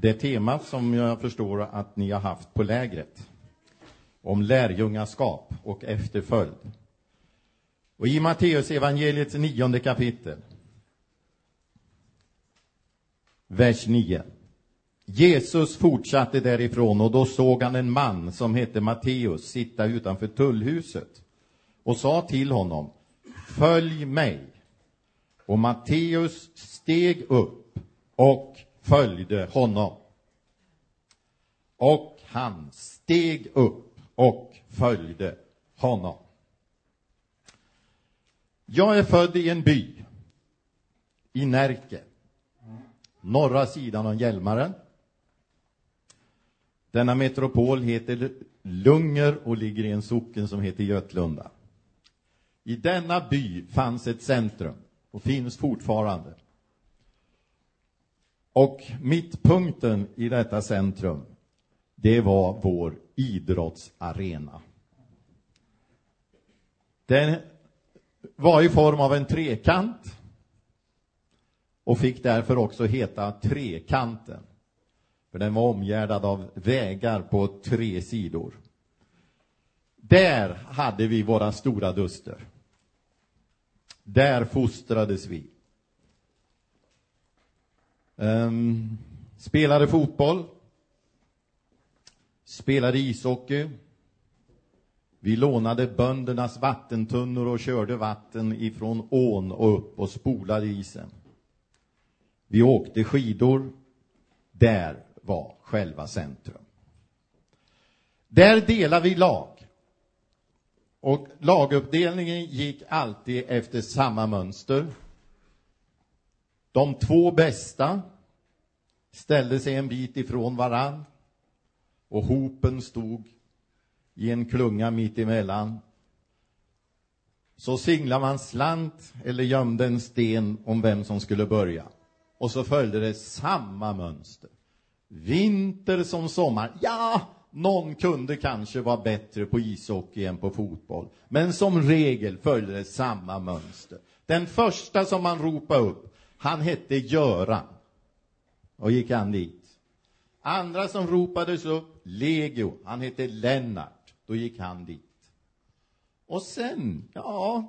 det temat som jag förstår att ni har haft på lägret. Om lärjungaskap och efterföljd. Och i Matteus evangeliets nionde kapitel, vers 9. Jesus fortsatte därifrån och då såg han en man som hette Matteus sitta utanför tullhuset och sa till honom, följ mig. Och Matteus steg upp och följde honom. Och han steg upp och följde honom. Jag är född i en by i Närke, norra sidan om Hjälmaren. Denna metropol heter Lunger och ligger i en socken som heter Götlunda. I denna by fanns ett centrum och finns fortfarande. Och mittpunkten i detta centrum, det var vår idrottsarena. Den var i form av en trekant och fick därför också heta Trekanten. För den var omgärdad av vägar på tre sidor. Där hade vi våra stora duster. Där fostrades vi. Um, spelade fotboll. Spelade ishockey. Vi lånade böndernas vattentunnor och körde vatten ifrån ån och upp och spolade isen. Vi åkte skidor. Där var själva centrum. Där delade vi lag. Och laguppdelningen gick alltid efter samma mönster. De två bästa ställde sig en bit ifrån varann och hopen stod i en klunga mitt emellan. Så singlade man slant eller gömde en sten om vem som skulle börja. Och så följde det samma mönster. Vinter som sommar. Ja, någon kunde kanske vara bättre på ishockey än på fotboll. Men som regel följde det samma mönster. Den första som man ropade upp, han hette Göran. Och gick han dit. Andra som ropades upp, Legio, han hette Lennart. Då gick han dit. Och sen, ja,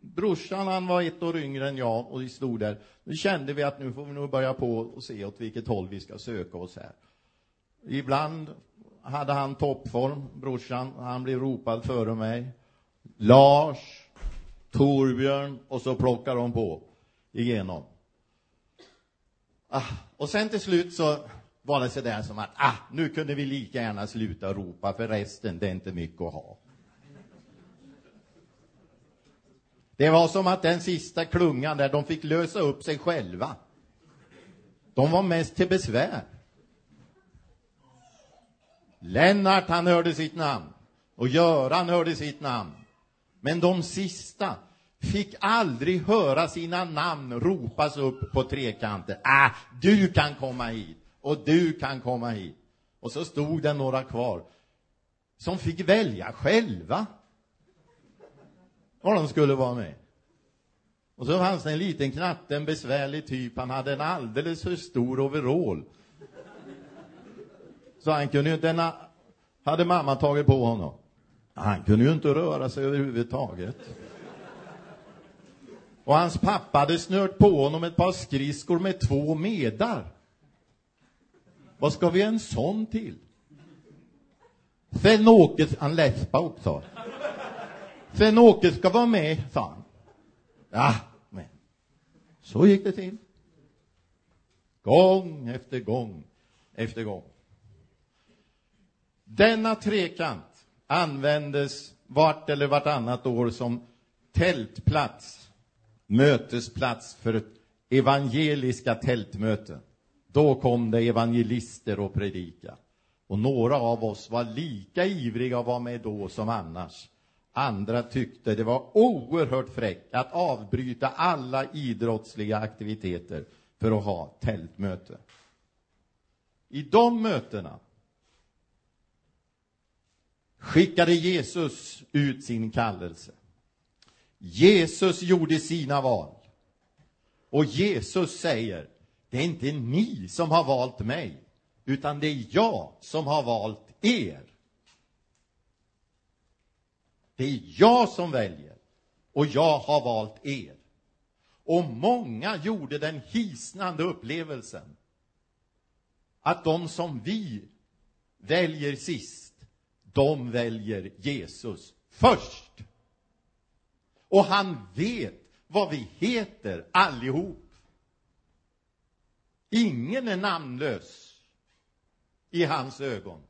brorsan han var ett år yngre än jag och vi stod där. Nu kände vi att nu får vi nog börja på och se åt vilket håll vi ska söka oss här. Ibland hade han toppform, brorsan. Han blev ropad före mig. Lars, Torbjörn och så plockar de på igenom. Ah, och sen till slut så var det så där som att ah, nu kunde vi lika gärna sluta ropa för resten, det är inte mycket att ha. Det var som att den sista klungan där, de fick lösa upp sig själva. De var mest till besvär. Lennart, han hörde sitt namn. Och Göran hörde sitt namn. Men de sista fick aldrig höra sina namn ropas upp på trekanten. Ah, du kan komma hit. Och du kan komma hit. Och så stod det några kvar som fick välja själva var de skulle vara med. Och så fanns det en liten knatte, en besvärlig typ. Han hade en alldeles för stor overall. Så han kunde ju inte, hade mamma tagit på honom. Han kunde ju inte röra sig överhuvudtaget. Och hans pappa hade snört på honom ett par skridskor med två medar. Vad ska vi en sån till? Sven-Åke, han läspade också. Sven-Åke ska vara med, sa han. Ja, men så gick det till. Gång efter gång efter gång. Denna trekant användes vart eller vartannat år som tältplats, mötesplats för evangeliska tältmöten. Då kom det evangelister och predika. Och några av oss var lika ivriga att vara med då som annars. Andra tyckte det var oerhört fräckt att avbryta alla idrottsliga aktiviteter för att ha tältmöte. I de mötena skickade Jesus ut sin kallelse. Jesus gjorde sina val. Och Jesus säger, det är inte ni som har valt mig, utan det är jag som har valt er. Det är jag som väljer och jag har valt er. Och många gjorde den hisnande upplevelsen att de som vi väljer sist, de väljer Jesus först. Och han vet vad vi heter allihop. Ingen är namnlös i hans ögon.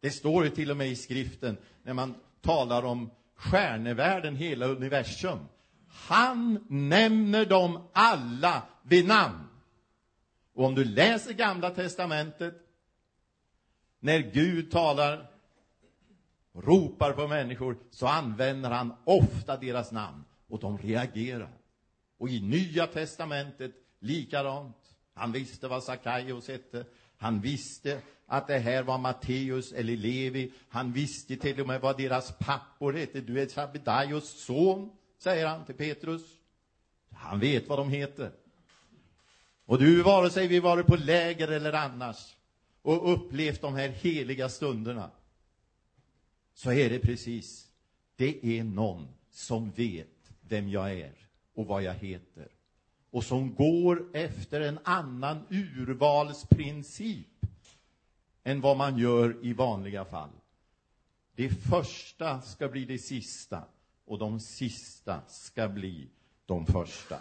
Det står ju till och med i skriften när man talar om stjärnevärlden, hela universum. Han nämner dem alla vid namn. Och om du läser Gamla testamentet, när Gud talar, ropar på människor, så använder han ofta deras namn och de reagerar. Och i Nya testamentet likadant. Han visste vad Sackaios hette. Han visste att det här var Matteus eller Levi. Han visste till och med vad deras pappor hette. Du är Sabedaios son, säger han till Petrus. Han vet vad de heter. Och du, vare sig vi varit på läger eller annars och upplevt de här heliga stunderna, så är det precis, det är någon som vet vem jag är och vad jag heter och som går efter en annan urvalsprincip än vad man gör i vanliga fall. Det första ska bli det sista och de sista ska bli de första.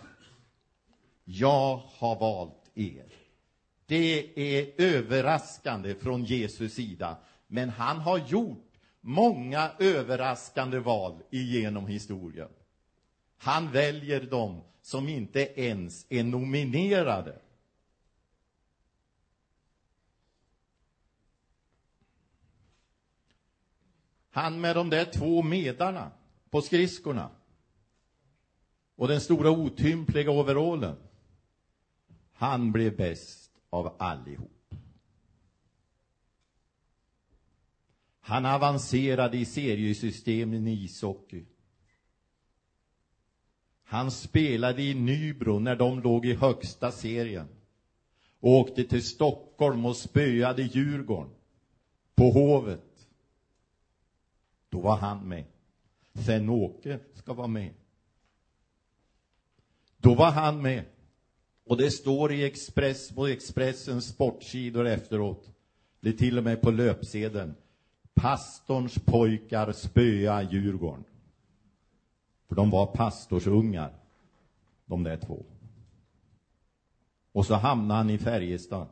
Jag har valt er. Det är överraskande från Jesus sida, men han har gjort många överraskande val genom historien. Han väljer dem som inte ens är nominerade. Han med de där två medarna på skridskorna och den stora otympliga overallen. Han blev bäst av allihop. Han avancerade i seriesystemen i ishockey. Han spelade i Nybro när de låg i högsta serien. Och åkte till Stockholm och spöade Djurgården. På Hovet. Då var han med. Sen-Åke ska vara med. Då var han med. Och det står i Express, på Expressens sportsidor efteråt, det är till och med på löpsedeln, pastorns pojkar spöa Djurgården. För de var pastorsungar, de där två. Och så hamnade han i Färjestad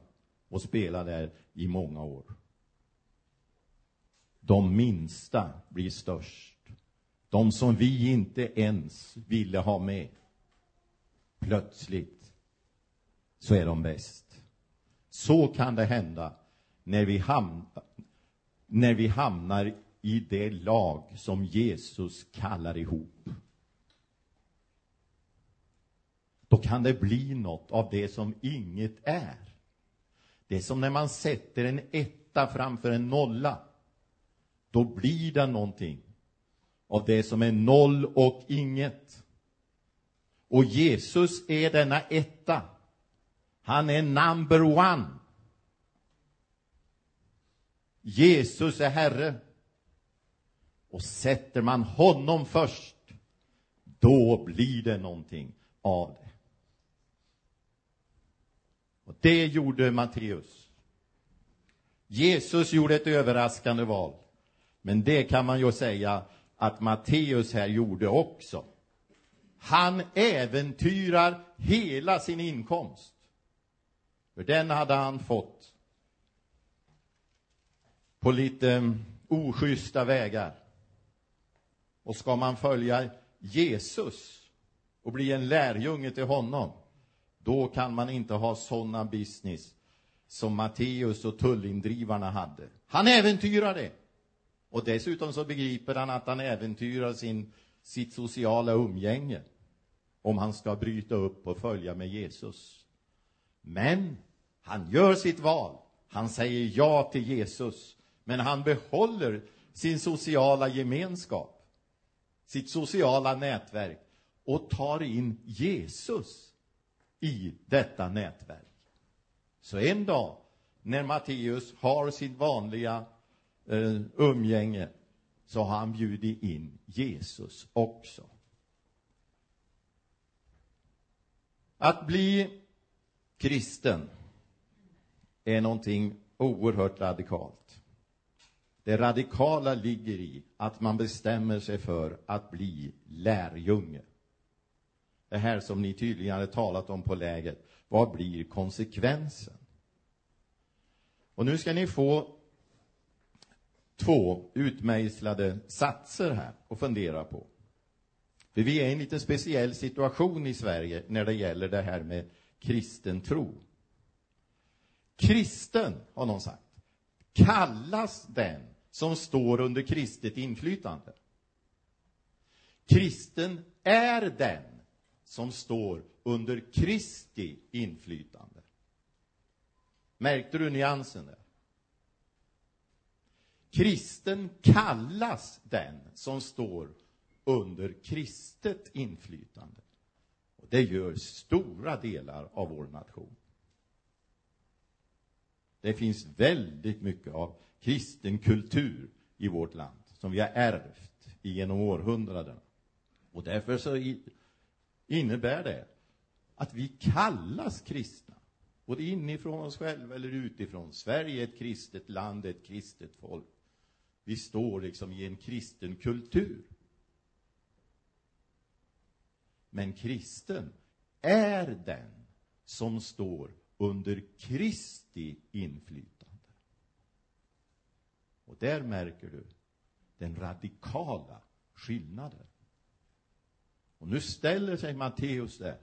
och spelade där i många år. De minsta blir störst. De som vi inte ens ville ha med. Plötsligt så är de bäst. Så kan det hända när vi, hamnar, när vi hamnar i det lag som Jesus kallar ihop. Då kan det bli något av det som inget är. Det är som när man sätter en etta framför en nolla. Då blir det någonting av det som är noll och inget. Och Jesus är denna etta. Han är number one. Jesus är Herre. Och sätter man honom först, då blir det någonting av det. Och det gjorde Matteus. Jesus gjorde ett överraskande val. Men det kan man ju säga att Matteus här gjorde också. Han äventyrar hela sin inkomst. För den hade han fått på lite mm, oschyssta vägar. Och ska man följa Jesus och bli en lärjunge till honom, då kan man inte ha såna business som Matteus och tullindrivarna hade. Han äventyrar det. Och dessutom så begriper han att han äventyrar sin, sitt sociala umgänge om han ska bryta upp och följa med Jesus. Men han gör sitt val. Han säger ja till Jesus. Men han behåller sin sociala gemenskap, sitt sociala nätverk och tar in Jesus i detta nätverk. Så en dag, när Matteus har sitt vanliga eh, umgänge, så har han bjudit in Jesus också. Att bli kristen är någonting oerhört radikalt. Det radikala ligger i att man bestämmer sig för att bli lärjunge. Det här som ni tydligen hade talat om på läget. Vad blir konsekvensen? Och nu ska ni få två utmejslade satser här att fundera på. För vi är i en lite speciell situation i Sverige när det gäller det här med kristen tro. Kristen, har någon sagt, kallas den som står under kristet inflytande. Kristen är den som står under Kristi inflytande. Märkte du nyansen där? Kristen kallas den som står under kristet inflytande. Och det gör stora delar av vår nation. Det finns väldigt mycket av kristen kultur i vårt land som vi har ärvt genom århundraden. Och därför så innebär det att vi kallas kristna, både inifrån oss själva eller utifrån. Sverige är ett kristet land, ett kristet folk. Vi står liksom i en kristen kultur. Men kristen är den som står under Kristi inflytande. Och där märker du den radikala skillnaden. Och nu ställer sig Matteus där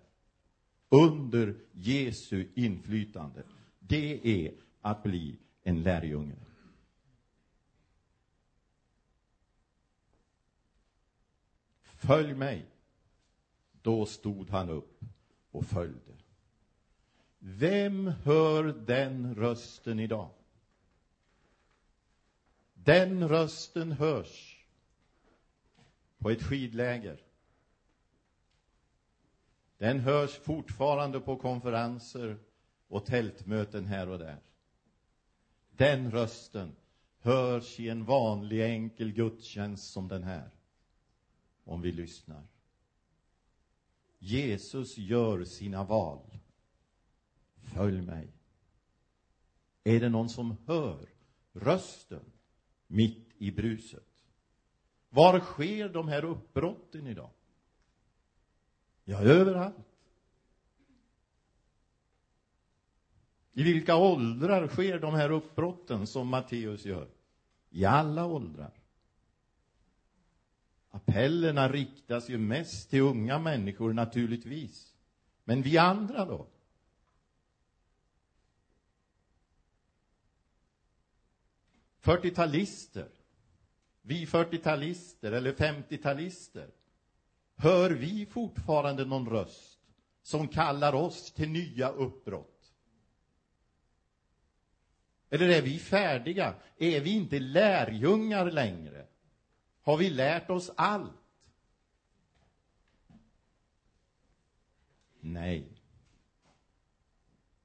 under Jesu inflytande. Det är att bli en lärjunge. Följ mig. Då stod han upp och följde. Vem hör den rösten idag? Den rösten hörs på ett skidläger. Den hörs fortfarande på konferenser och tältmöten här och där. Den rösten hörs i en vanlig enkel gudstjänst som den här, om vi lyssnar. Jesus gör sina val. Följ mig. Är det någon som hör rösten mitt i bruset? Var sker de här uppbrotten idag? Ja, överallt. I vilka åldrar sker de här uppbrotten som Matteus gör? I alla åldrar. Appellerna riktas ju mest till unga människor naturligtvis. Men vi andra då? 40-talister, vi 40-talister eller 50-talister, hör vi fortfarande någon röst som kallar oss till nya uppbrott? Eller är vi färdiga? Är vi inte lärjungar längre? Har vi lärt oss allt? Nej.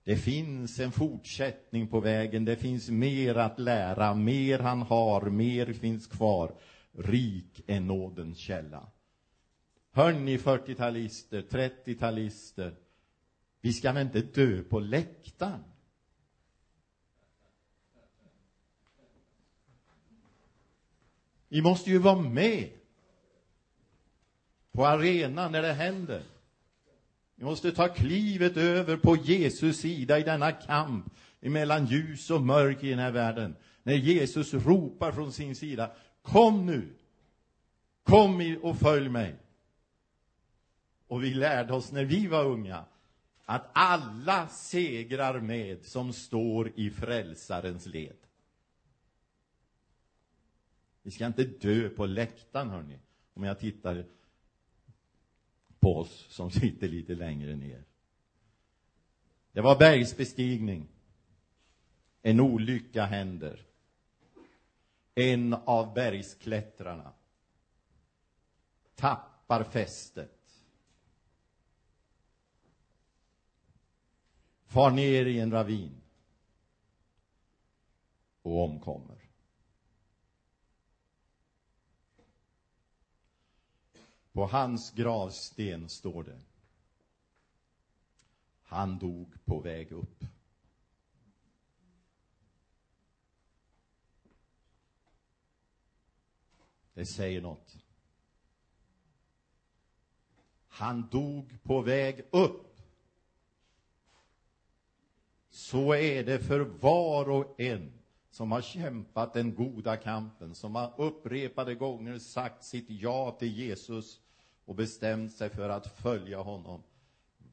Det finns en fortsättning på vägen, det finns mer att lära, mer han har, mer finns kvar. Rik är nådens källa. Hör ni 40-talister, 30-talister, vi ska väl inte dö på läktaren? Vi måste ju vara med på arenan när det händer. Vi måste ta klivet över på Jesus sida i denna kamp mellan ljus och mörk i den här världen. När Jesus ropar från sin sida, kom nu, kom och följ mig. Och vi lärde oss när vi var unga att alla segrar med som står i frälsarens led. Vi ska inte dö på läktaren, hörni, om jag tittar på oss som sitter lite längre ner. Det var bergsbestigning. En olycka händer. En av bergsklättrarna tappar fästet. Far ner i en ravin. och omkommer. På hans gravsten står det han dog på väg upp. Det säger något. Han dog på väg upp. Så är det för var och en som har kämpat den goda kampen, som har upprepade gånger sagt sitt ja till Jesus och bestämt sig för att följa honom.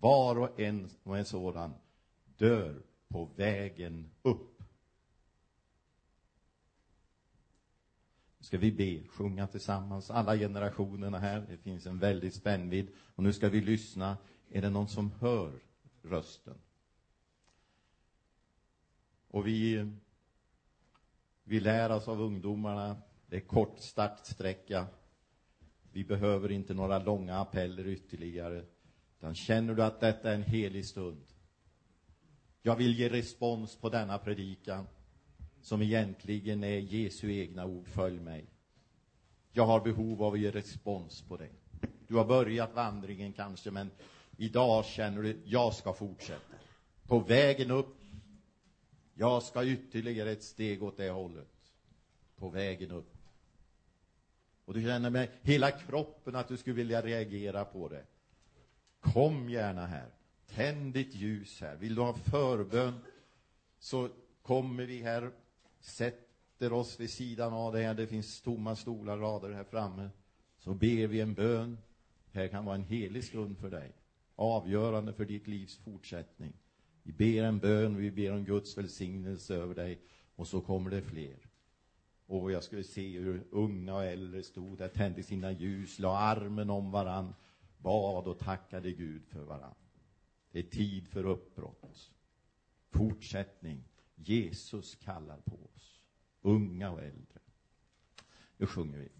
Var och en och en sådan dör på vägen upp. Nu ska vi be, sjunga tillsammans, alla generationerna här. Det finns en väldig spännvidd. Och nu ska vi lyssna. Är det någon som hör rösten? Och vi, vi lär oss av ungdomarna. Det är kort startsträcka. Vi behöver inte några långa appeller ytterligare. Utan känner du att detta är en helig stund? Jag vill ge respons på denna predikan som egentligen är Jesu egna ord, följ mig. Jag har behov av att ge respons på det. Du har börjat vandringen kanske, men idag känner du, jag ska fortsätta. På vägen upp, jag ska ytterligare ett steg åt det hållet. På vägen upp. Och du känner med hela kroppen att du skulle vilja reagera på det. Kom gärna här. Tänd ditt ljus här. Vill du ha förbön så kommer vi här, sätter oss vid sidan av det här. Det finns tomma stolar, rader här framme. Så ber vi en bön. Det här kan vara en helig stund för dig. Avgörande för ditt livs fortsättning. Vi ber en bön, vi ber om Guds välsignelse över dig. Och så kommer det fler. Och jag skulle se hur unga och äldre stod där, tände sina ljus, la armen om varann bad och tackade Gud för varann. Det är tid för uppbrott. Fortsättning. Jesus kallar på oss, unga och äldre. Nu sjunger vi.